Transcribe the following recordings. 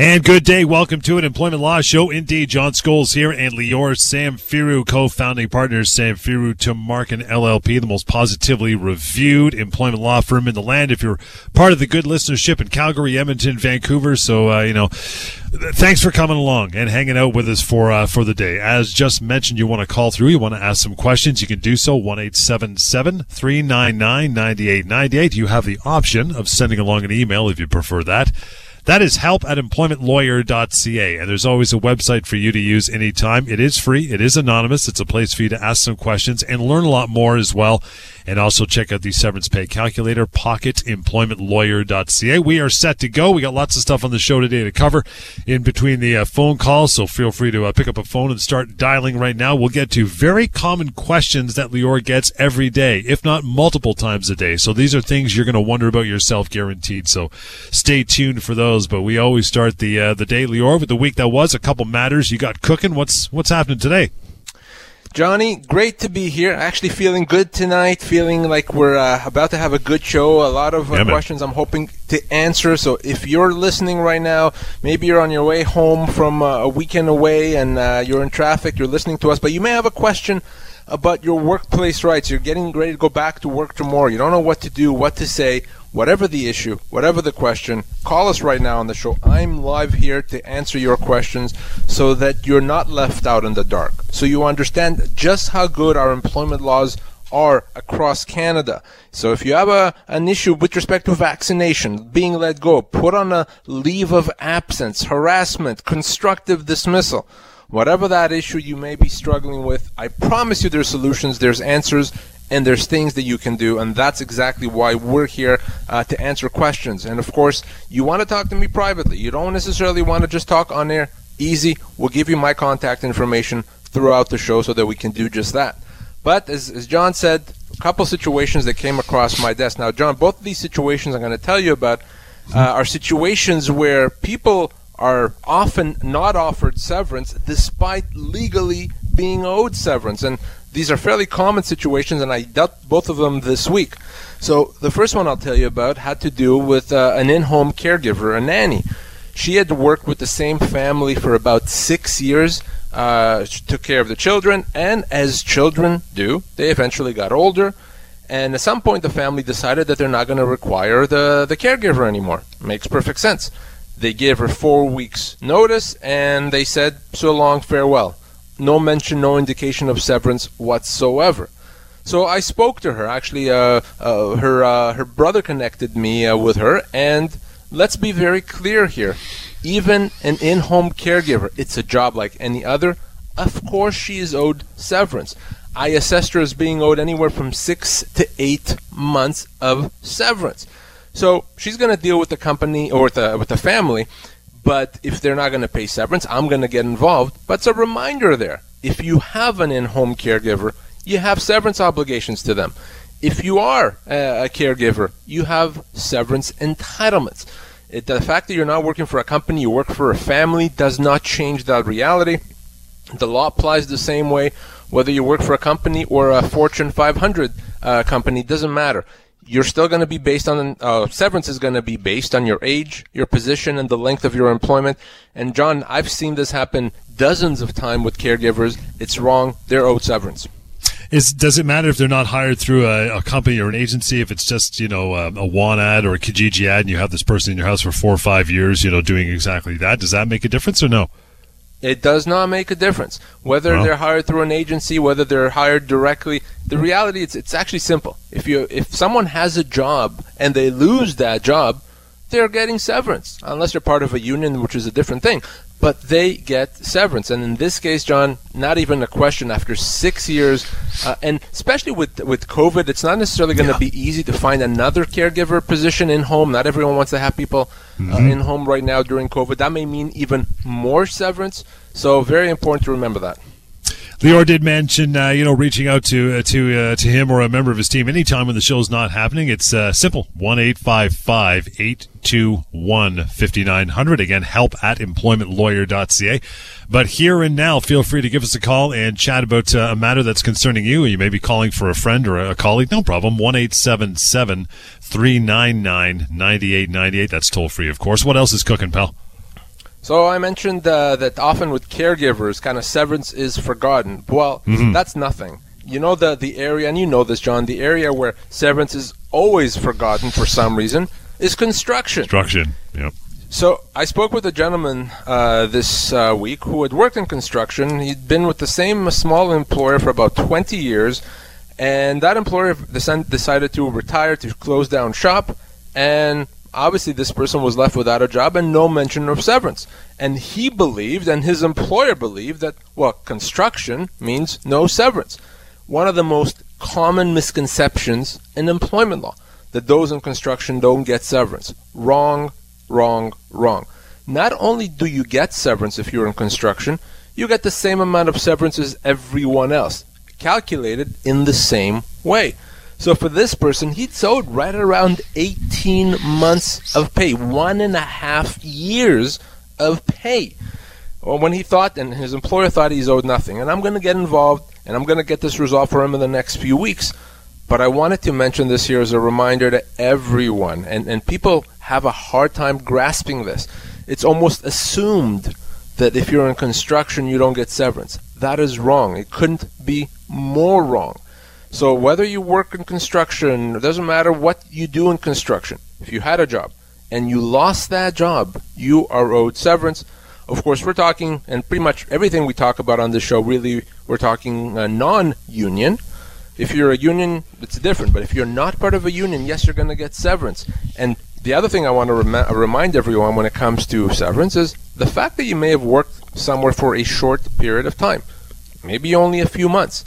And good day. Welcome to an employment law show. Indeed, John Scholes here and Lior Samfiru, co-founding partners, Samfiru Tumarkin LLP, the most positively reviewed employment law firm in the land. If you're part of the good listenership in Calgary, Edmonton, Vancouver, so uh, you know, thanks for coming along and hanging out with us for uh, for the day. As just mentioned, you want to call through, you want to ask some questions, you can do so. One eight seven seven three nine nine ninety eight ninety eight. You have the option of sending along an email if you prefer that. That is help at employmentlawyer.ca. And there's always a website for you to use anytime. It is free. It is anonymous. It's a place for you to ask some questions and learn a lot more as well. And also check out the severance pay calculator, pocketemploymentlawyer.ca. We are set to go. We got lots of stuff on the show today to cover in between the uh, phone calls. So feel free to uh, pick up a phone and start dialing right now. We'll get to very common questions that Lior gets every day, if not multiple times a day. So these are things you're going to wonder about yourself guaranteed. So stay tuned for those. But we always start the, uh, the day, Lior, with the week that was. A couple matters you got cooking. What's, what's happening today? Johnny, great to be here. Actually, feeling good tonight. Feeling like we're uh, about to have a good show. A lot of uh, Yeah, questions I'm hoping to answer. So, if you're listening right now, maybe you're on your way home from uh, a weekend away and uh, you're in traffic, you're listening to us, but you may have a question about your workplace rights. You're getting ready to go back to work tomorrow. You don't know what to do, what to say. Whatever the issue, whatever the question, call us right now on the show. I'm live here to answer your questions so that you're not left out in the dark. So you understand just how good our employment laws are across Canada. So if you have a, an issue with respect to vaccination, being let go, put on a leave of absence, harassment, constructive dismissal, whatever that issue you may be struggling with, I promise you there's solutions, there's answers, and there's things that you can do, and that's exactly why we're here uh, to answer questions. And of course, you want to talk to me privately. You don't necessarily want to just talk on air. Easy. We'll give you my contact information throughout the show so that we can do just that. But as, as John said, a couple situations that came across my desk. Now, John, both of these situations I'm going to tell you about uh, are situations where people are often not offered severance despite legally being owed severance. And these are fairly common situations, and I dealt both of them this week. So the first one I'll tell you about had to do with uh, an in-home caregiver, a nanny. She had worked with the same family for about six years. Uh, took care of the children, and as children do, they eventually got older. And at some point, the family decided that they're not going to require the, the caregiver anymore. Makes perfect sense. They gave her four weeks' notice, and they said, so long, farewell. No mention, no indication of severance whatsoever. So I spoke to her. Actually, uh, uh, her uh, her brother connected me uh, with her, and let's be very clear here. Even an in-home caregiver, it's a job like any other. Of course, she is owed severance. I assessed her as being owed anywhere from six to eight months of severance. So she's going to deal with the company or with the with the family. But if they're not going to pay severance, I'm going to get involved. But it's a reminder there. If you have an in-home caregiver, you have severance obligations to them. If you are a, a caregiver, you have severance entitlements. It, the fact that you're not working for a company, you work for a family, does not change that reality. The law applies the same way whether you work for a company or a Fortune 500 uh, company, doesn't matter. You're still going to be based on, uh, severance is going to be based on your age, your position, and the length of your employment. And John, I've seen this happen dozens of times with caregivers. It's wrong. They're owed severance. Is does it matter if they're not hired through a, a company or an agency? If it's just you know a, a WAN ad or a Kijiji ad, and you have this person in your house for four or five years, you know, doing exactly that, does that make a difference or no? It does not make a difference whether Well. they're hired through an agency, whether they're hired directly. The reality it's it's actually simple. If you if someone has a job and they lose that job, they're getting severance unless they're part of a union, which is a different thing. But they get severance, and in this case, John, not even a question. After six years, uh, and especially with with COVID, it's not necessarily going to Yeah. be easy to find another caregiver position in home. Not everyone wants to have people uh, in home right now during COVID. That may mean even more severance. So very important to remember that. Lior did mention, uh, you know, reaching out to uh, to uh, to him or a member of his team anytime when the show's not happening. It's uh, simple one eight five five eight two one fifty nine hundred. Again, help at employmentlawyer.ca. But here and now, feel free to give us a call and chat about uh, a matter that's concerning you. You may be calling for a friend or a colleague. No problem. One eight seven seven three nine nine ninety eight ninety eight. That's toll free, of course. What else is cooking, pal? So I mentioned uh, that often with caregivers, kind of severance is forgotten. Well, Mm-hmm. that's nothing. You know the the area, and you know this, John. The area where severance is always forgotten for some reason is construction. Construction. Yep. So I spoke with a gentleman uh, this uh, week who had worked in construction. He'd been with the same small employer for about 20 years, and that employer decided to retire to close down shop. And obviously, this person was left without a job and no mention of severance. And he believed, and his employer believed, that well, construction means no severance. One of the most common misconceptions in employment law that those in construction don't get severance. Wrong, wrong, wrong. Not only do you get severance if you're in construction, you get the same amount of severance as everyone else, calculated in the same way. So for this person, he'd owed right around 18 months of pay, one and a half years of pay. When he thought, and his employer thought he's owed nothing, and I'm going to get involved, and I'm going to get this resolved for him in the next few weeks. But I wanted to mention this here as a reminder to everyone, and, and people have a hard time grasping this. It's almost assumed that if you're in construction, you don't get severance. That is wrong. It couldn't be more wrong. So whether you work in construction, it doesn't matter what you do in construction. If you had a job and you lost that job, you are owed severance. Of course, we're talking, and pretty much everything we talk about on this show, really, we're talking uh, non-union. If you're a union, it's different. But if you're not part of a union, yes, you're going to get severance. And the other thing I want to rem- remind everyone when it comes to severance is the fact that you may have worked somewhere for a short period of time, maybe only a few months.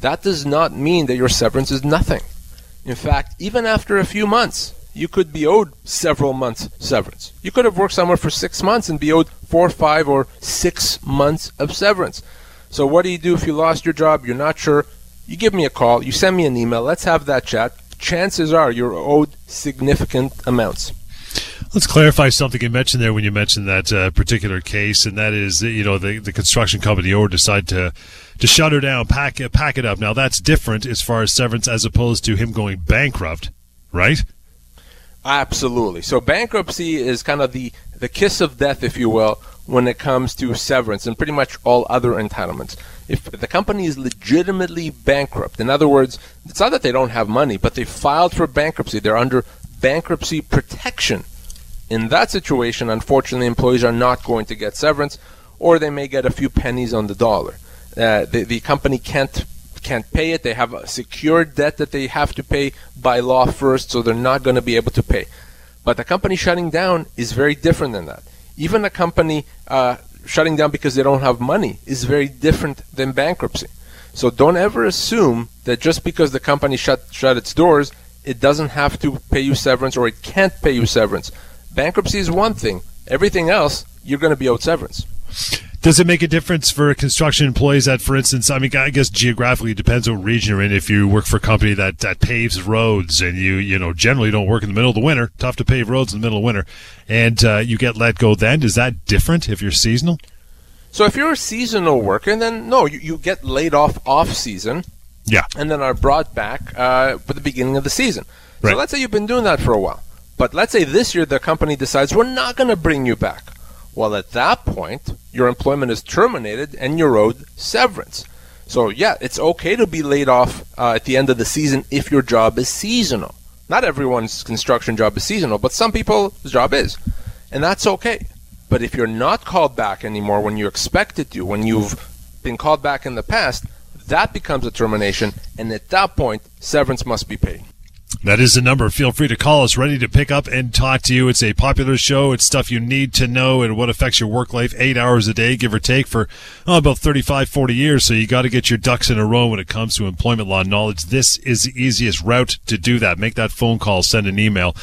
That does not mean that your severance is nothing. In fact, even after a few months, you could be owed several months severance. You could have worked somewhere for six months and be owed four, five, or six months of severance. So, what do you do if you lost your job? You're not sure. You give me a call. You send me an email. Let's have that chat. Chances are you're owed significant amounts. Let's clarify something you mentioned there when you mentioned that uh, particular case, and that is, you know, the, the construction company or decide to to shut her down, pack it, pack it up. Now that's different as far as severance as opposed to him going bankrupt, right? Absolutely. So bankruptcy is kind of the the kiss of death, if you will, when it comes to severance and pretty much all other entitlements. If the company is legitimately bankrupt, in other words, it's not that they don't have money, but they filed for bankruptcy. They're under bankruptcy protection. In that situation, unfortunately, employees are not going to get severance, or they may get a few pennies on the dollar. Uh, the, the company can't can't pay it. They have a secured debt that they have to pay by law first, so they're not going to be able to pay. But the company shutting down is very different than that. Even a company uh, shutting down because they don't have money is very different than bankruptcy. So don't ever assume that just because the company shut shut its doors, it doesn't have to pay you severance or it can't pay you severance. Bankruptcy is one thing. Everything else, you're going to be owed severance. Does it make a difference for construction employees that, for instance, I mean, I guess geographically it depends what region you're in. If you work for a company that, that paves roads and you, you know, generally don't work in the middle of the winter, tough to pave roads in the middle of winter, and uh, you get let go then, is that different if you're seasonal? So if you're a seasonal worker, then no, you, you get laid off off season Yeah. and then are brought back uh, for the beginning of the season. Right. So let's say you've been doing that for a while. But let's say this year the company decides we're not going to bring you back. Well, at that point, your employment is terminated and you're owed severance. So, yeah, it's okay to be laid off uh, at the end of the season if your job is seasonal. Not everyone's construction job is seasonal, but some people's job is. And that's okay. But if you're not called back anymore when you're expected to, when you've been called back in the past, that becomes a termination, and at that point, severance must be paid. That is the number. Feel free to call us, ready to pick up and talk to you. It's a popular show. It's stuff you need to know and what affects your work life eight hours a day, give or take, for oh, about 35, 40 years. So you got to get your ducks in a row when it comes to employment law knowledge. This is the easiest route to do that. Make that phone call, send an email,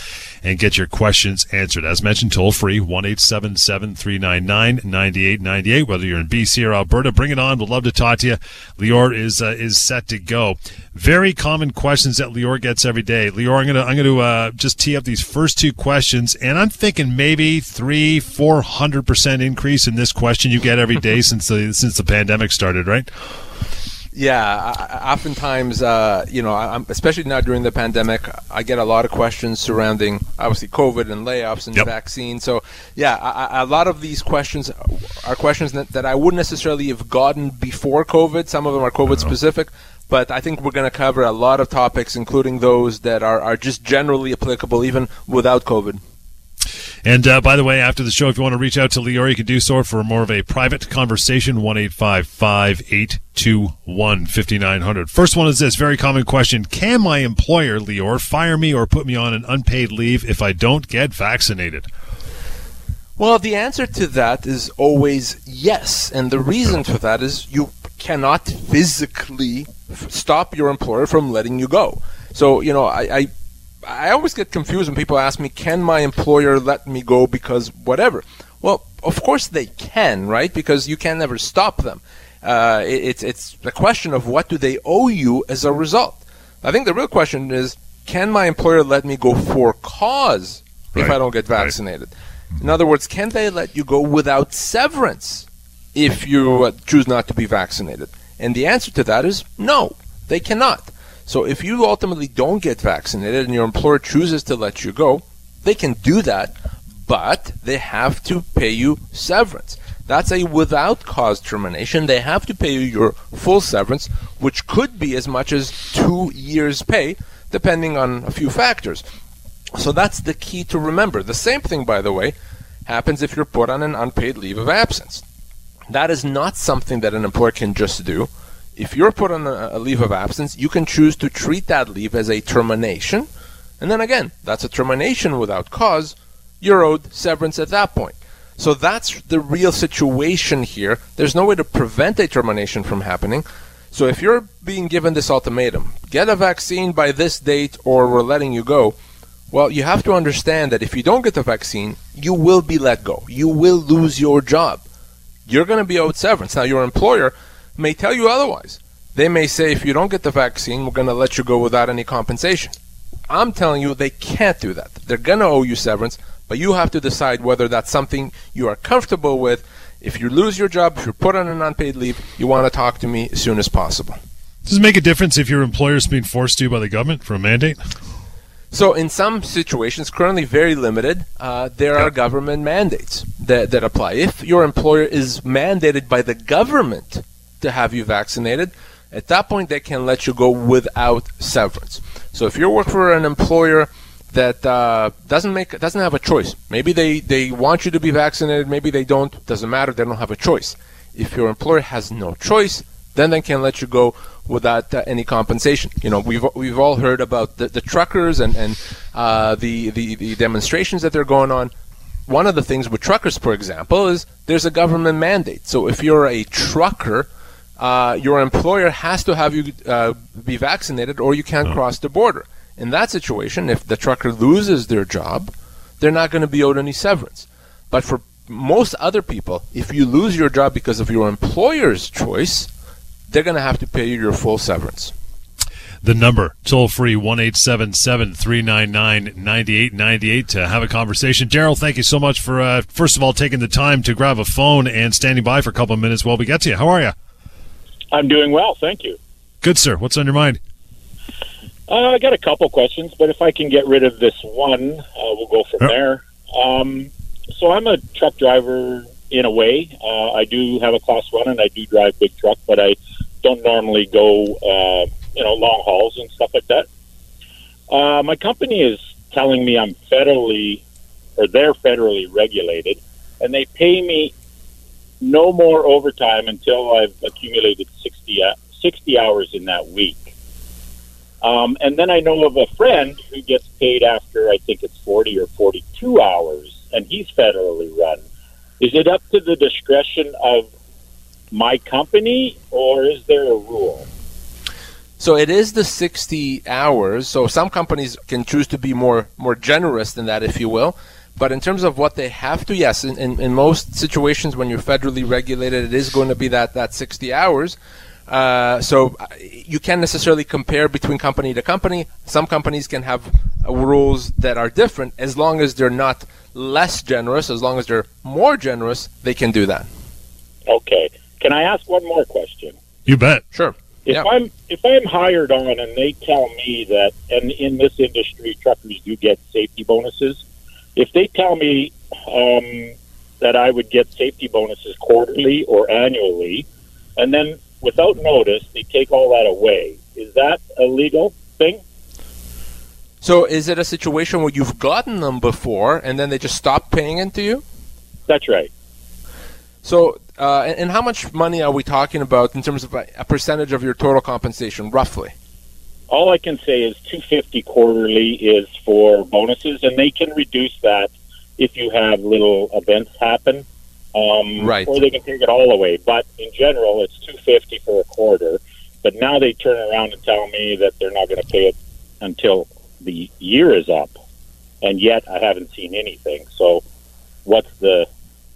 and get your questions answered. As mentioned, toll free, 1 399 9898. Whether you're in BC or Alberta, bring it on. We'd love to talk to you. Lior is, uh, is set to go. Very common questions that Lior gets every day. Lior, I'm gonna I'm gonna uh, just tee up these first two questions, and I'm thinking maybe three, four hundred percent increase in this question you get every day since the since the pandemic started, right? Yeah, I, oftentimes, uh, you know, I'm, especially now during the pandemic, I get a lot of questions surrounding obviously COVID and layoffs and Yep. vaccine. So, yeah, I, a lot of these questions are questions that, that I wouldn't necessarily have gotten before COVID. Some of them are COVID specific, but I think we're going to cover a lot of topics, including those that are, are just generally applicable even without COVID. And uh, by the way, after the show, if you want to reach out to Lior, you can do so for more of a private conversation. One eight five five eight two one fifty nine hundred. First one is this very common question: Can my employer, Lior, fire me or put me on an unpaid leave if I don't get vaccinated? Well, the answer to that is always yes. And the reason for that is you cannot physically stop your employer from letting you go. So, you know, I, I, I always get confused when people ask me, can my employer let me go because whatever? Well, of course they can, right? Because you can never stop them. Uh, it, it's, it's the question of what do they owe you as a result. I think the real question is, can my employer let me go for cause if Right. I don't get Right. vaccinated? In other words, can they let you go without severance if you uh, choose not to be vaccinated? And the answer to that is no, they cannot. So if you ultimately don't get vaccinated and your employer chooses to let you go, they can do that, but they have to pay you severance. That's a without cause termination. They have to pay you your full severance, which could be as much as two years' pay, depending on a few factors. So that's the key to remember. The same thing, by the way, happens if you're put on an unpaid leave of absence. That is not something that an employer can just do. If you're put on a, a leave of absence, you can choose to treat that leave as a termination. And then again, that's a termination without cause. You're owed severance at that point. So that's the real situation here. There's no way to prevent a termination from happening. So if you're being given this ultimatum, get a vaccine by this date or we're letting you go, well, you have to understand that if you don't get the vaccine, you will be let go. You will lose your job. You're going to be owed severance. Now, your employer may tell you otherwise. They may say, if you don't get the vaccine, we're going to let you go without any compensation. I'm telling you, they can't do that. They're going to owe you severance, but you have to decide whether that's something you are comfortable with. If you lose your job, if you're put on an unpaid leave, you want to talk to me as soon as possible. Does it make a difference if your employer is being forced to by the government for a mandate? So, in some situations, currently very limited, uh, there are government mandates that, that apply. If your employer is mandated by the government to have you vaccinated, at that point they can let you go without severance. So, if you work for an employer that uh, doesn't make doesn't have a choice, maybe they, they want you to be vaccinated, maybe they don't. Doesn't matter. They don't have a choice. If your employer has no choice, then they can let you go without uh, any compensation. You know, we've we've all heard about the, the truckers and and uh, the, the the demonstrations that they're going on. One of the things with truckers, for example, is there's a government mandate. So if you're a trucker, uh, your employer has to have you uh, be vaccinated, or you can't cross the border. In that situation, if the trucker loses their job, they're not going to be owed any severance. But for most other people, if you lose your job because of your employer's choice, they're going to have to pay you your full severance. The number, toll free, 1 399 9898 to have a conversation. Daryl, thank you so much for, uh, first of all, taking the time to grab a phone and standing by for a couple of minutes while we get to you. How are you? I'm doing well, thank you. Good, sir. What's on your mind? Uh, I got a couple questions, but if I can get rid of this one, uh, we'll go from Yep. there. Um, so I'm a truck driver in a way. Uh, I do have a class one, and I do drive big truck, but I don't normally go, uh, you know, long hauls and stuff like that. Uh, my company is telling me I'm federally, or they're federally regulated, and they pay me no more overtime until I've accumulated 60, uh, 60 hours in that week. Um, and then I know of a friend who gets paid after I think it's 40 or 42 hours, and he's federally run. Is it up to the discretion of my company, or is there a rule? So it is the 60 hours. So some companies can choose to be more more generous than that, if you will. But in terms of what they have to, yes, in, in, in most situations when you're federally regulated, it is going to be that, that 60 hours. Uh, so uh, you can't necessarily compare between company to company. Some companies can have uh, rules that are different as long as they're not less generous. As long as they're more generous, they can do that. Okay. Can I ask one more question? You bet. Sure. If Yeah. I'm if I'm hired on and they tell me that, and in this industry, truckers do get safety bonuses. If they tell me um, that I would get safety bonuses quarterly or annually, and then without notice they take all that away, is that a legal thing? So is it a situation where you've gotten them before and then they just stop paying it to you? That's right. So, uh, and, and how much money are we talking about in terms of a, a percentage of your total compensation, roughly? All I can say is 250 quarterly is for bonuses, and they can reduce that if you have little events happen. Um, Right. Or they can take it all away. But in general, it's 250 for a quarter. But now they turn around and tell me that they're not going to pay it until the year is up, and yet I haven't seen anything. So, what's the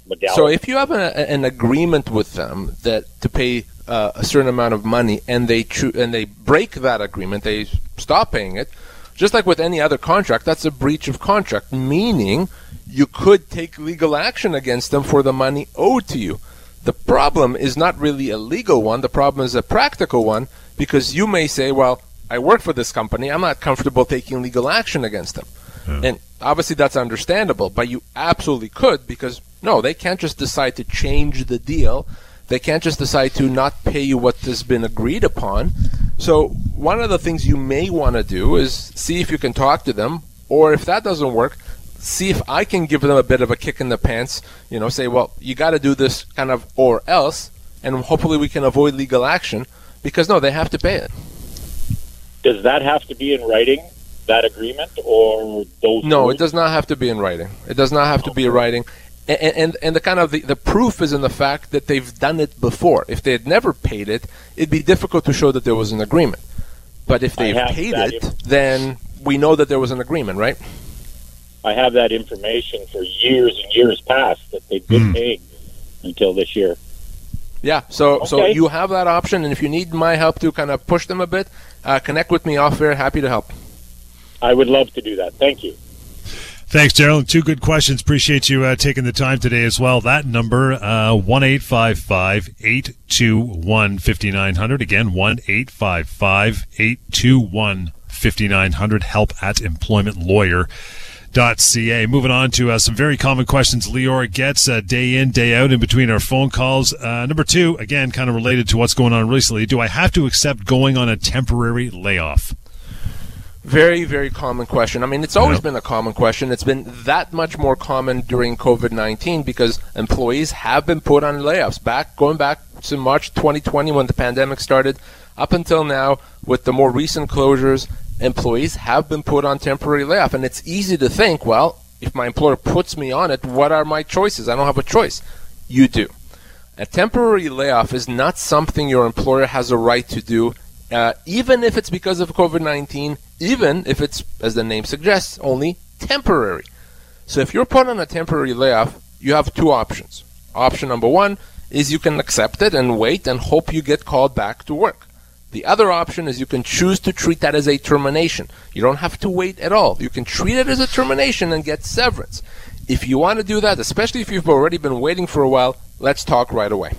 legality? So if you have a, an agreement with them that to pay uh, a certain amount of money and they choo- and they break that agreement, they stop paying it. Just like with any other contract, that's a breach of contract, meaning you could take legal action against them for the money owed to you. The problem is not really a legal one, the problem is a practical one because you may say, well, I work for this company, I'm not comfortable taking legal action against them. And obviously that's understandable, but you absolutely could because no, they can't just decide to change the deal. They can't just decide to not pay you what has been agreed upon. So one of the things you may want to do is see if you can talk to them, or if that doesn't work, see if I can give them a bit of a kick in the pants. You know, say, well, you got to do this kind of or else, and hopefully we can avoid legal action because no, they have to pay it. Does that have to be in writing, that agreement, or those? No, rules? it does not have to be in writing. It does not have to be in writing. And, and, and the kind of the, the proof is in the fact that they've done it before. If they had never paid it, it'd be difficult to show that there was an agreement. But if they've paid it, then we know that there was an agreement, right? I have that information for years and years past that they've been paying until this year. Yeah. So so you have that option, and if you need my help to kind of push them a bit, uh, connect with me off air. Happy to help. I would love to do that. Thank you. Thanks, Daryl. Two good questions. Appreciate you uh, taking the time today as well. That number, uh, one eight five five eight two one fifty nine hundred. Again, one eight five five eight two one fifty nine hundred. Help at employmentlawyer.ca. Moving on to uh, some very common questions Lior gets uh, day in, day out in between our phone calls. Uh, number two, again, kind of related to what's going on recently. Do I have to accept going on a temporary layoff? Very, very common question. I mean, it's always Yeah. been a common question. It's been that much more common during COVID 19 because employees have been put on layoffs. Back, going back to March 2020 when the pandemic started, up until now, with the more recent closures, employees have been put on temporary layoff. And it's easy to think, well, if my employer puts me on it, what are my choices? I don't have a choice. You do. A temporary layoff is not something your employer has a right to do, uh, even if it's because of COVID 19, even if it's, as the name suggests, only temporary. So if you're put on a temporary layoff, you have two options. Option number one is you can accept it and wait and hope you get called back to work. The other option is you can choose to treat that as a termination. You don't have to wait at all. You can treat it as a termination and get severance. If you want to do that, especially if you've already been waiting for a while, let's talk right away.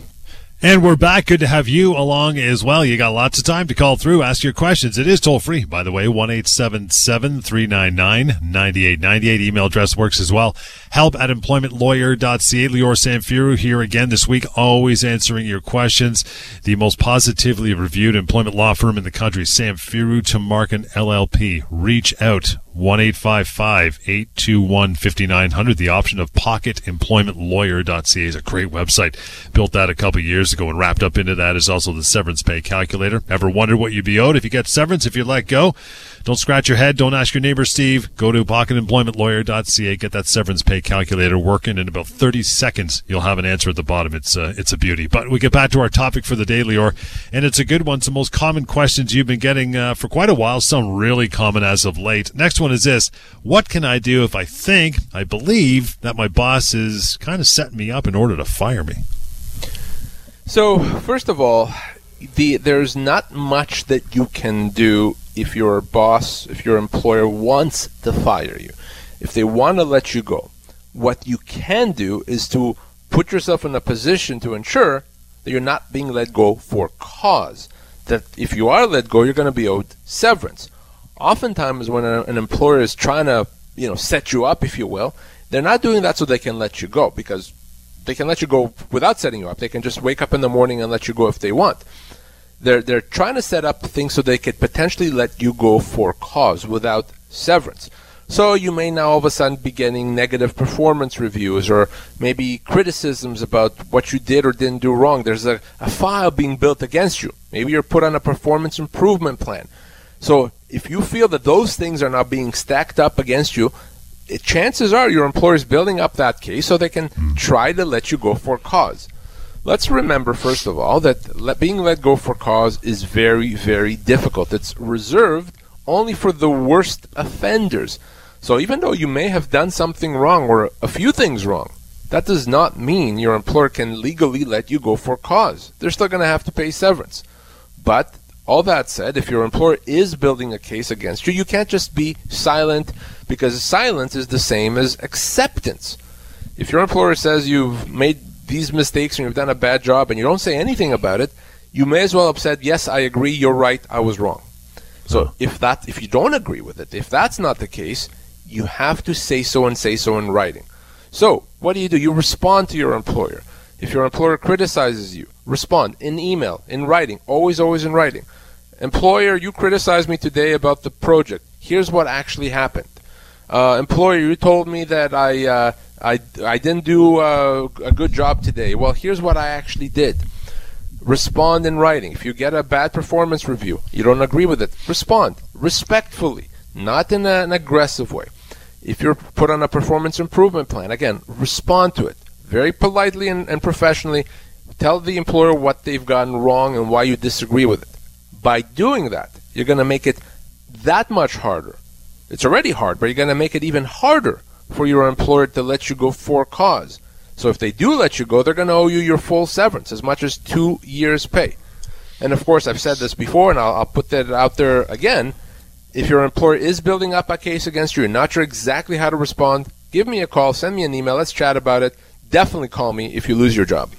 And we're back. Good to have you along as well. You got lots of time to call through, ask your questions. It is toll free, by the way, 1 399 9898. Email address works as well. Help at employmentlawyer.ca. Lior Samfiru here again this week, always answering your questions. The most positively reviewed employment law firm in the country, Samfiru Tumarkin LLP. Reach out. 1 821 5900. The option of pocketemploymentlawyer.ca is a great website. Built that a couple years ago and wrapped up into that is also the severance pay calculator. Ever wondered what you'd be owed if you get severance if you let go? Don't scratch your head. Don't ask your neighbor Steve. Go to pocketemploymentlawyer.ca. Get that severance pay calculator working in about 30 seconds. You'll have an answer at the bottom. It's uh, it's a beauty. But we get back to our topic for the day, Lior, and it's a good one. The most common questions you've been getting uh, for quite a while. Some really common as of late. Next one is this: What can I do if I think, I believe that my boss is kind of setting me up in order to fire me? So, first of all, the there's not much that you can do if your boss, if your employer wants to fire you. If they want to let you go, what you can do is to put yourself in a position to ensure that you're not being let go for cause. that if you are let go, you're going to be owed severance. Oftentimes, when an employer is trying to, you know, set you up, if you will, they're not doing that so they can let you go because they can let you go without setting you up. They can just wake up in the morning and let you go if they want. They're they're trying to set up things so they could potentially let you go for cause without severance. So you may now all of a sudden be getting negative performance reviews or maybe criticisms about what you did or didn't do wrong. There's a, a file being built against you. Maybe you're put on a performance improvement plan. So if you feel that those things are now being stacked up against you, it, chances are your employer is building up that case so they can mm-hmm. try to let you go for cause. Let's remember, first of all, that let, being let go for cause is very, very difficult. It's reserved only for the worst offenders. So even though you may have done something wrong or a few things wrong, that does not mean your employer can legally let you go for cause. They're still going to have to pay severance. But all that said, if your employer is building a case against you, you can't just be silent because silence is the same as acceptance. If your employer says you've made these mistakes and you've done a bad job and you don't say anything about it, you may as well have said, "Yes, I agree. You're right. I was wrong." So uh-huh. if that if you don't agree with it, if that's not the case, you have to say so and say so in writing. So, what do you do? You respond to your employer. If your employer criticizes you, respond in email, in writing, always always in writing. Employer, you criticized me today about the project. Here's what actually happened. Uh, employer, you told me that I uh, I, I didn't do uh, a good job today. Well, here's what I actually did. Respond in writing. If you get a bad performance review, you don't agree with it, respond respectfully, not in a, an aggressive way. If you're put on a performance improvement plan, again, respond to it very politely and, and professionally. Tell the employer what they've gotten wrong and why you disagree with it. By doing that, you're going to make it that much harder. It's already hard, but you're going to make it even harder for your employer to let you go for cause. So if they do let you go, they're going to owe you your full severance, as much as two years' pay. And of course, I've said this before, and I'll, I'll put that out there again. If your employer is building up a case against you and not sure exactly how to respond, give me a call, send me an email, let's chat about it. Definitely call me if you lose your job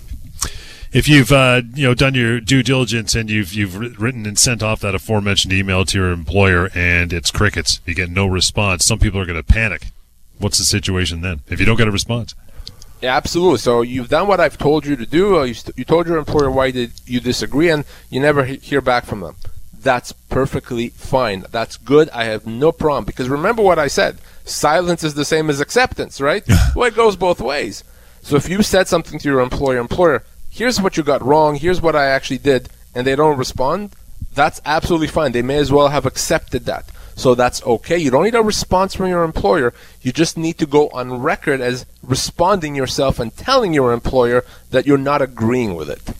if you've uh, you know done your due diligence and you've you've written and sent off that aforementioned email to your employer and it's crickets, you get no response. Some people are going to panic. What's the situation then if you don't get a response? Yeah, absolutely. So you've done what I've told you to do. You, st- you told your employer why did you disagree, and you never he- hear back from them. That's perfectly fine. That's good. I have no problem because remember what I said. Silence is the same as acceptance, right? well, it goes both ways. So if you said something to your employer, employer, here's what you got wrong, here's what I actually did, and they don't respond, that's absolutely fine. They may as well have accepted that. So that's okay. You don't need a response from your employer. You just need to go on record as responding yourself and telling your employer that you're not agreeing with it.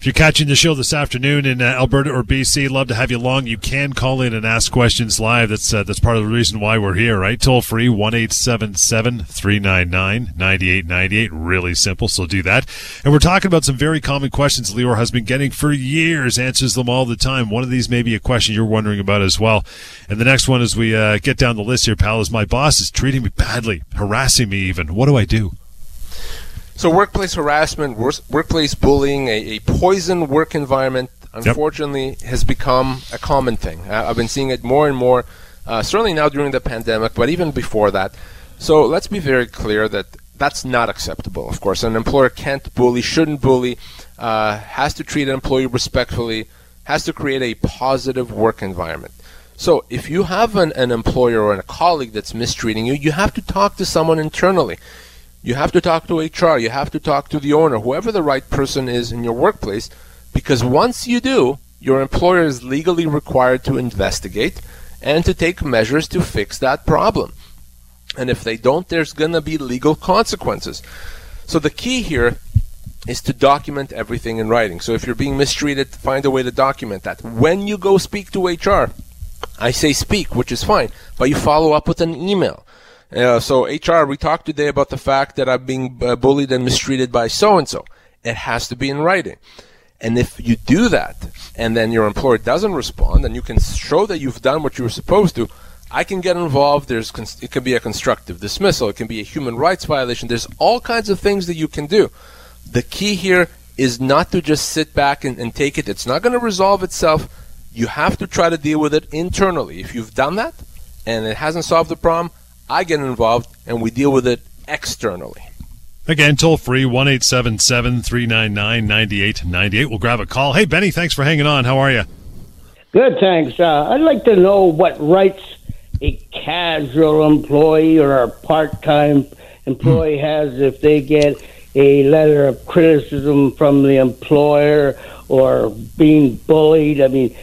If you're catching the show this afternoon in uh, Alberta or BC, love to have you along. You can call in and ask questions live. That's uh, that's part of the reason why we're here, right? Toll free one eight seven seven three nine nine ninety eight ninety eight. Really simple, so do that. And we're talking about some very common questions Lior has been getting for years. Answers them all the time. One of these may be a question you're wondering about as well. And the next one, as we uh, get down the list here, pal, is my boss is treating me badly, harassing me even. What do I do? So, workplace harassment, workplace bullying, a, a poison work environment, unfortunately, yep. has become a common thing. I've been seeing it more and more, uh, certainly now during the pandemic, but even before that. So, let's be very clear that that's not acceptable. Of course, an employer can't bully, shouldn't bully, uh, has to treat an employee respectfully, has to create a positive work environment. So, if you have an, an employer or a colleague that's mistreating you, you have to talk to someone internally. You have to talk to HR, you have to talk to the owner, whoever the right person is in your workplace, because once you do, your employer is legally required to investigate and to take measures to fix that problem. And if they don't, there's going to be legal consequences. So the key here is to document everything in writing. So if you're being mistreated, find a way to document that. When you go speak to HR, I say speak, which is fine, but you follow up with an email. Uh, so HR, we talked today about the fact that I'm being uh, bullied and mistreated by so and so. It has to be in writing. And if you do that, and then your employer doesn't respond, and you can show that you've done what you were supposed to, I can get involved. There's it can be a constructive dismissal. It can be a human rights violation. There's all kinds of things that you can do. The key here is not to just sit back and, and take it. It's not going to resolve itself. You have to try to deal with it internally. If you've done that and it hasn't solved the problem, I get involved and we deal with it externally. Again, toll free, 1 399 9898. We'll grab a call. Hey, Benny, thanks for hanging on. How are you? Good, thanks. Uh, I'd like to know what rights a casual employee or a part time employee hmm. has if they get a letter of criticism from the employer or being bullied. I mean,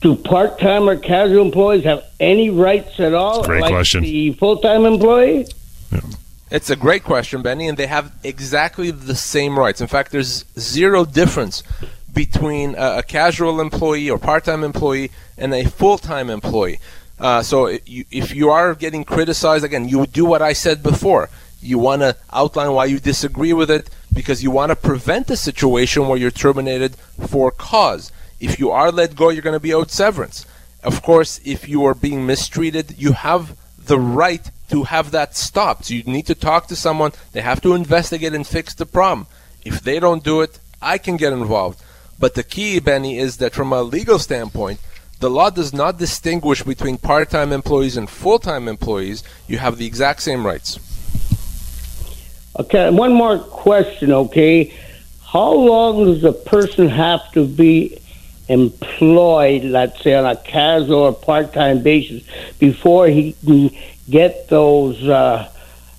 do part time or casual employees have any rights at all? great like question. The full time employee? Yeah. It's a great question, Benny, and they have exactly the same rights. In fact, there's zero difference between a, a casual employee or part time employee and a full time employee. Uh, so if you are getting criticized, again, you do what I said before. You want to outline why you disagree with it because you want to prevent a situation where you're terminated for cause. If you are let go, you're going to be owed severance. Of course, if you are being mistreated, you have the right to have that stopped. So you need to talk to someone. They have to investigate and fix the problem. If they don't do it, I can get involved. But the key, Benny, is that from a legal standpoint, the law does not distinguish between part time employees and full time employees. You have the exact same rights. Okay, one more question, okay? How long does a person have to be employed, let's say on a casual or part time basis, before he can get those uh,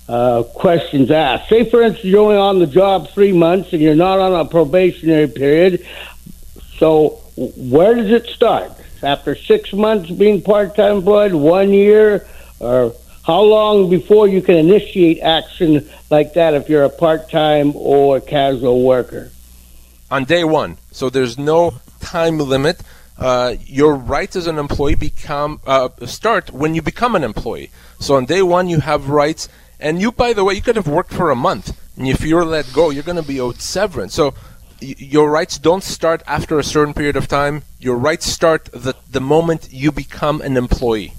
uh, questions asked? Say, for instance, you're only on the job three months and you're not on a probationary period. So, where does it start? after six months being part-time employed, one year, or how long before you can initiate action like that if you're a part-time or casual worker? On day one. So there's no time limit. Uh, your rights as an employee become uh, start when you become an employee. So on day one, you have rights, and you, by the way, you could have worked for a month, and if you're let go, you're going to be owed severance. So your rights don't start after a certain period of time. Your rights start the, the moment you become an employee.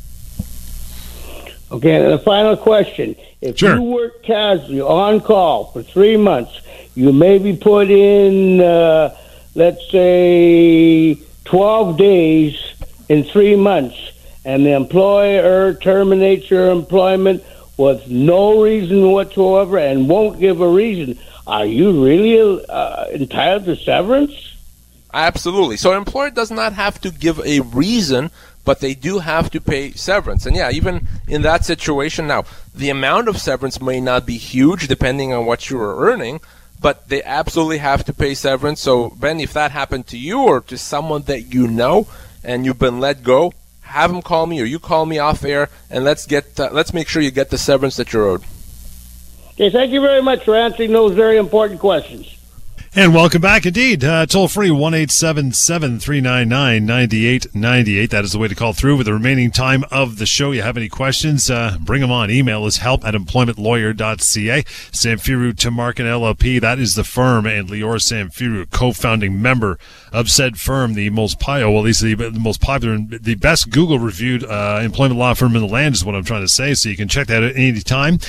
Okay, and the final question. If sure. you work casually on call for three months, you may be put in, uh, let's say, 12 days in three months, and the employer terminates your employment with no reason whatsoever and won't give a reason are you really uh, entitled to severance? Absolutely. So an employer does not have to give a reason, but they do have to pay severance. And yeah, even in that situation now, the amount of severance may not be huge depending on what you are earning, but they absolutely have to pay severance. So Ben, if that happened to you or to someone that you know and you've been let go, have them call me or you call me off air and let's get uh, let's make sure you get the severance that you're owed. Okay, thank you very much for answering those very important questions. And welcome back indeed. Uh, toll free 1 399 9898. That is the way to call through with the remaining time of the show. You have any questions? Uh, bring them on. Email is help at employmentlawyer.ca. Samfiru Tumarkin LLP, that is the firm, and Lior Samfiru, co founding member of said firm, the most pio, well, at least the, the most popular and the best Google reviewed uh, employment law firm in the land is what I'm trying to say. So you can check that at any time.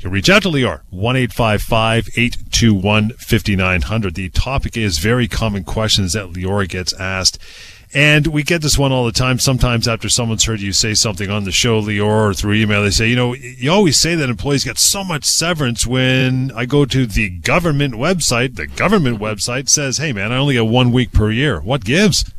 You reach out to Lior, 1 821 5900. The topic is very common questions that Lior gets asked. And we get this one all the time. Sometimes after someone's heard you say something on the show, Lior, or through email, they say, you know, you always say that employees get so much severance when I go to the government website. The government website says, hey, man, I only get one week per year. What gives?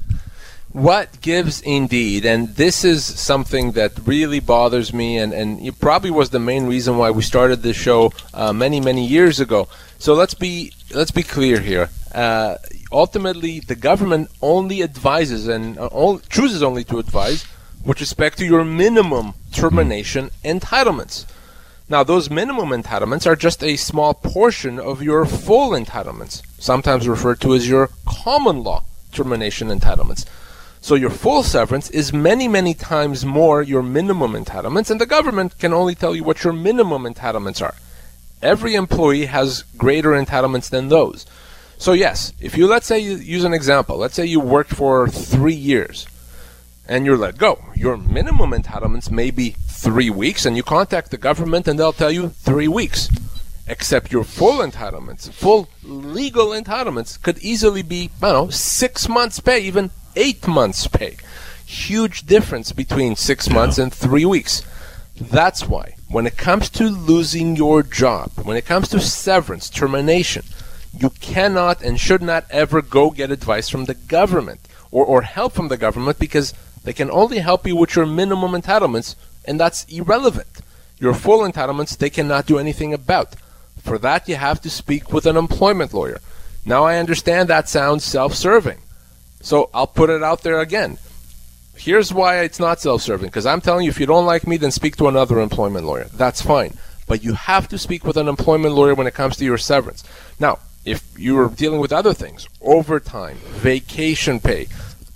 What gives indeed, and this is something that really bothers me, and, and it probably was the main reason why we started this show uh, many, many years ago. So let's be let's be clear here. Uh, ultimately, the government only advises and uh, chooses only to advise with respect to your minimum termination entitlements. Now, those minimum entitlements are just a small portion of your full entitlements, sometimes referred to as your common law termination entitlements. So your full severance is many, many times more your minimum entitlements, and the government can only tell you what your minimum entitlements are. Every employee has greater entitlements than those. So yes, if you let's say you use an example, let's say you worked for three years and you're let go. Your minimum entitlements may be three weeks, and you contact the government and they'll tell you three weeks. Except your full entitlements, full legal entitlements, could easily be, I don't know, six months' pay, even eight months' pay. Huge difference between six months and three weeks. That's why, when it comes to losing your job, when it comes to severance, termination, you cannot and should not ever go get advice from the government or, or help from the government because they can only help you with your minimum entitlements, and that's irrelevant. Your full entitlements, they cannot do anything about. For that, you have to speak with an employment lawyer. Now, I understand that sounds self serving. So I'll put it out there again. Here's why it's not self serving because I'm telling you, if you don't like me, then speak to another employment lawyer. That's fine. But you have to speak with an employment lawyer when it comes to your severance. Now, if you're dealing with other things, overtime, vacation pay,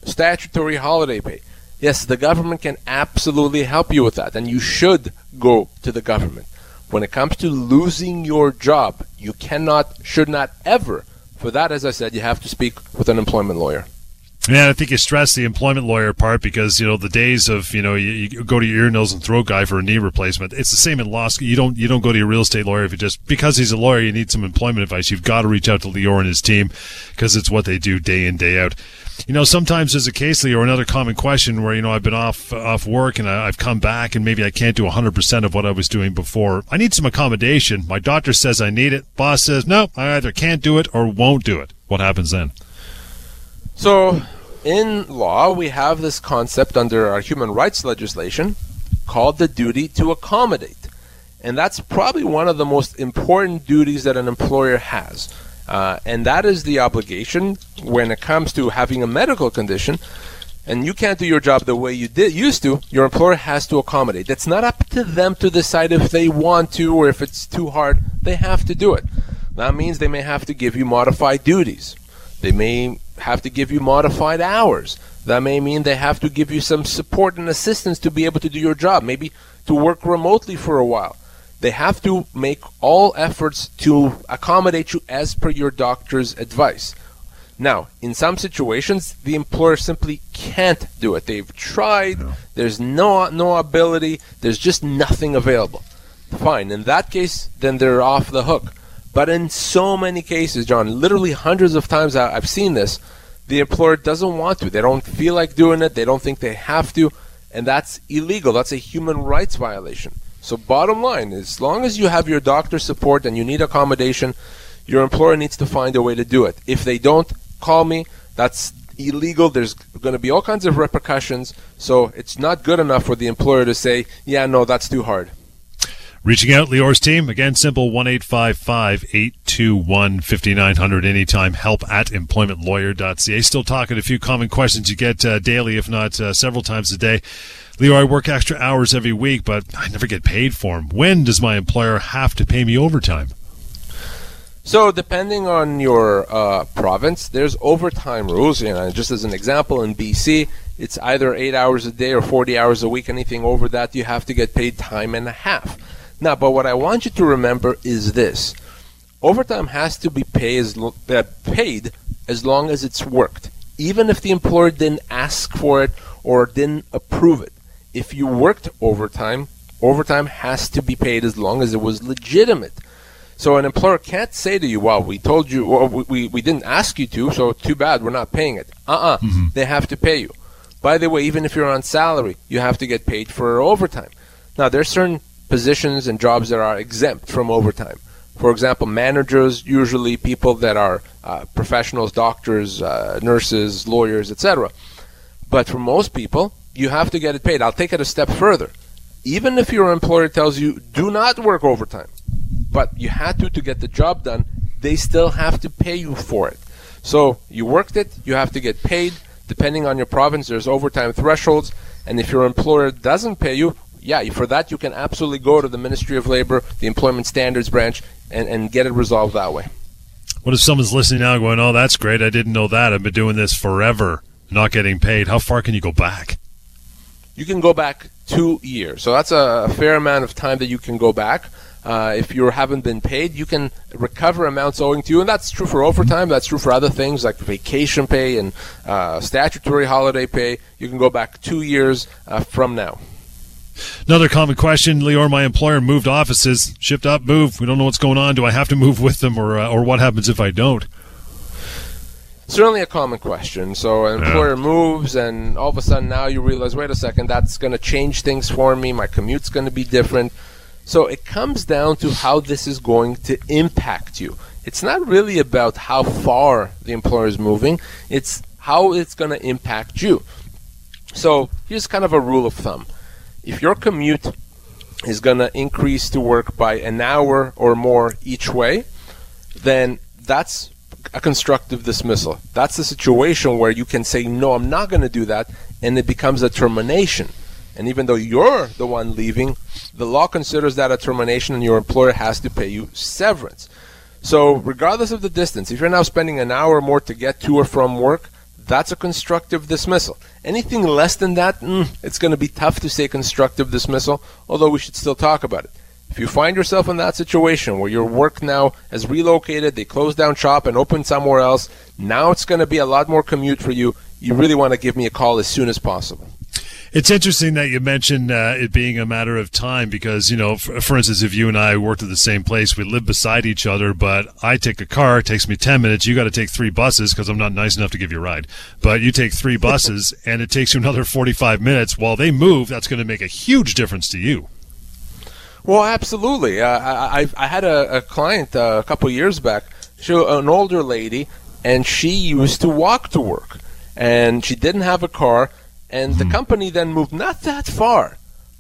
statutory holiday pay, yes, the government can absolutely help you with that, and you should go to the government. When it comes to losing your job, you cannot, should not ever. For that, as I said, you have to speak with an employment lawyer. Yeah, I think you stress the employment lawyer part because you know the days of you know you, you, go to your ear, nose, and throat guy for a knee replacement. It's the same in law school. You don't you don't go to your real estate lawyer if you just because he's a lawyer. You need some employment advice. You've got to reach out to Lior and his team because it's what they do day in day out you know, sometimes there's a case, or another common question where, you know, I've been off off work and I, have come back and maybe I can't do 100% of what I was doing before. I need some accommodation. My doctor says I need it. Boss says, no, I either can't do it or won't do it. What happens then? So, in law, we have this concept under our human rights legislation called the duty to accommodate. And that's probably one of the most important duties that an employer has. Uh, and that is the obligation when it comes to having a medical condition and you can't do your job the way you did used to, your employer has to accommodate. that's not up to them to decide if they want to or if it's too hard. They have to do it. That means they may have to give you modified duties. They may have to give you modified hours. That may mean they have to give you some support and assistance to be able to do your job, maybe to work remotely for a while. They have to make all efforts to accommodate you as per your doctor's advice. Now, in some situations, the employer simply can't do it. They've tried. No. There's no no ability. There's just nothing available. Fine. In that case, then they're off the hook. But in so many cases, John, literally hundreds of times I've seen this, the employer doesn't want to. They don't feel like doing it. They don't think they have to, and that's illegal. That's a human rights violation. So bottom line, as long as you have your doctor's support and you need accommodation, your employer needs to find a way to do it. If they don't, call me. That's illegal. There's going to be all kinds of repercussions. So it's not good enough for the employer to say, yeah, no, that's too hard. Reaching out, Lior's team. Again, simple 1 821 5900 anytime. Help at employmentlawyer.ca. Still talking a few common questions you get uh, daily, if not uh, several times a day. Lior, I work extra hours every week, but I never get paid for them. When does my employer have to pay me overtime? So, depending on your uh, province, there's overtime rules. You know, just as an example, in BC, it's either eight hours a day or 40 hours a week. Anything over that, you have to get paid time and a half. Now, but what I want you to remember is this: overtime has to be paid as, lo- uh, paid as long as it's worked, even if the employer didn't ask for it or didn't approve it if you worked overtime, overtime has to be paid as long as it was legitimate. So an employer can't say to you, "Well, we told you, well, we, we didn't ask you to, so too bad, we're not paying it." Uh-uh. Mm-hmm. They have to pay you. By the way, even if you're on salary, you have to get paid for overtime. Now, there's certain positions and jobs that are exempt from overtime. For example, managers, usually people that are uh, professionals, doctors, uh, nurses, lawyers, etc. But for most people, you have to get it paid. I'll take it a step further. Even if your employer tells you do not work overtime, but you had to to get the job done, they still have to pay you for it. So you worked it, you have to get paid. Depending on your province, there's overtime thresholds, and if your employer doesn't pay you, yeah, for that you can absolutely go to the Ministry of Labor, the Employment Standards Branch, and, and get it resolved that way. What if someone's listening now going, oh, that's great, I didn't know that, I've been doing this forever, not getting paid. How far can you go back? you can go back two years. So that's a, fair amount of time that you can go back. Uh, if you haven't been paid, you can recover amounts owing to you, and that's true for overtime. That's true for other things like vacation pay and uh, statutory holiday pay. You can go back two years uh, from now. Another common question, Lior. My employer moved offices, shift up, move. We don't know what's going on. Do I have to move with them, or uh, or what happens if I don't? Certainly a common question. So an employer moves, and all of a sudden now you realize, wait a second, that's going to change things for me. My commute's going to be different. So it comes down to how this is going to impact you. It's not really about how far the employer is moving. It's how it's going to impact you. So here's kind of a rule of thumb. If your commute is going to increase to work by an hour or more each way, then that's a constructive dismissal. That's the situation where you can say, no, I'm not going to do that, and it becomes a termination. And even though you're the one leaving, the law considers that a termination and your employer has to pay you severance. So, regardless of the distance, if you're now spending an hour or more to get to or from work, that's a constructive dismissal. Anything less than that, mm, it's going to be tough to say constructive dismissal, although we should still talk about it. If you find yourself in that situation where your work now has relocated, they closed down shop and opened somewhere else, now it's going to be a lot more commute for you. You really want to give me a call as soon as possible. It's interesting that you mentioned uh, it being a matter of time because, you know, for, for, instance, if you and I worked at the same place, we live beside each other, but I take a car, it takes me 10 minutes. You got to take three buses because I'm not nice enough to give you a ride. But you take three buses and it takes you another 45 minutes. While they move, that's going to make a huge difference to you. Well, absolutely. Uh, I, I, had a, a client uh, a couple years back, she, an older lady, and she used to walk to work. And she didn't have a car and the hmm. company then moved not that far,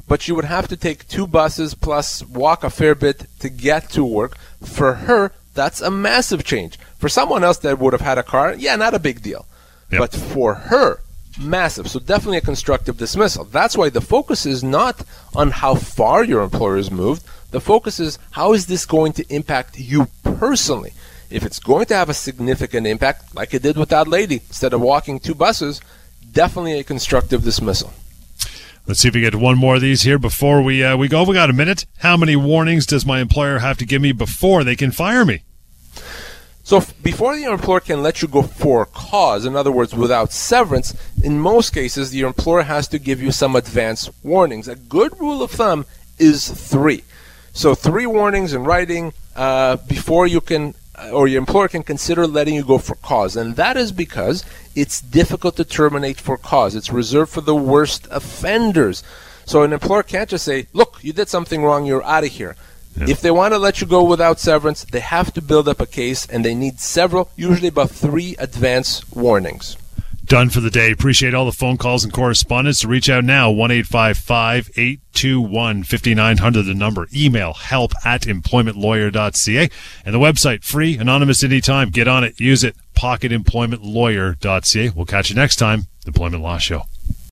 but you would have to take two buses plus walk a fair bit to get to work. For her, that's a massive change. For someone else that would have had a car, yeah, not a big deal. Yep. But for her, massive. So definitely a constructive dismissal. That's why the focus is not on how far your employer has moved. The focus is how is this going to impact you personally? If it's going to have a significant impact, like it did with that lady, instead of walking two buses, definitely a constructive dismissal. Let's see if we get one more of these here before we uh, we go. We got a minute. How many warnings does my employer have to give me before they can fire me? So before the employer can let you go for cause, in other words, without severance, in most cases the employer has to give you some advance warnings. A good rule of thumb is three. So three warnings in writing uh, before you can Uh, or your employer can consider letting you go for cause. And that is because it's difficult to terminate for cause. It's reserved for the worst offenders. So an employer can't just say, look, you did something wrong, you're out of here. Yeah. If they want to let you go without severance, they have to build up a case and they need several, usually about three advance warnings done for the day. Appreciate all the phone calls and correspondence. To reach out now, 1 821 5900, the number. Email help at employmentlawyer.ca. And the website, free, anonymous anytime. Get on it, use it, pocketemploymentlawyer.ca. We'll catch you next time, The Employment Law Show.